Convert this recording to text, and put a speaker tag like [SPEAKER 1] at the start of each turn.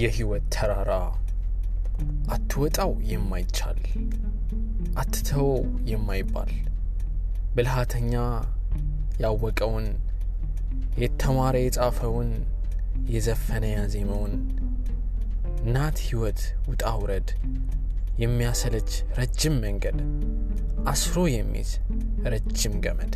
[SPEAKER 1] የህይወት ተራራ አትወጣው የማይቻል አትተወው የማይባል ብልሃተኛ ያወቀውን የተማረ የጻፈውን የዘፈነ ያዜመውን ናት ህይወት ውጣ ውረድ የሚያሰለች ረጅም መንገድ አስሮ የሚይዝ ረጅም ገመድ።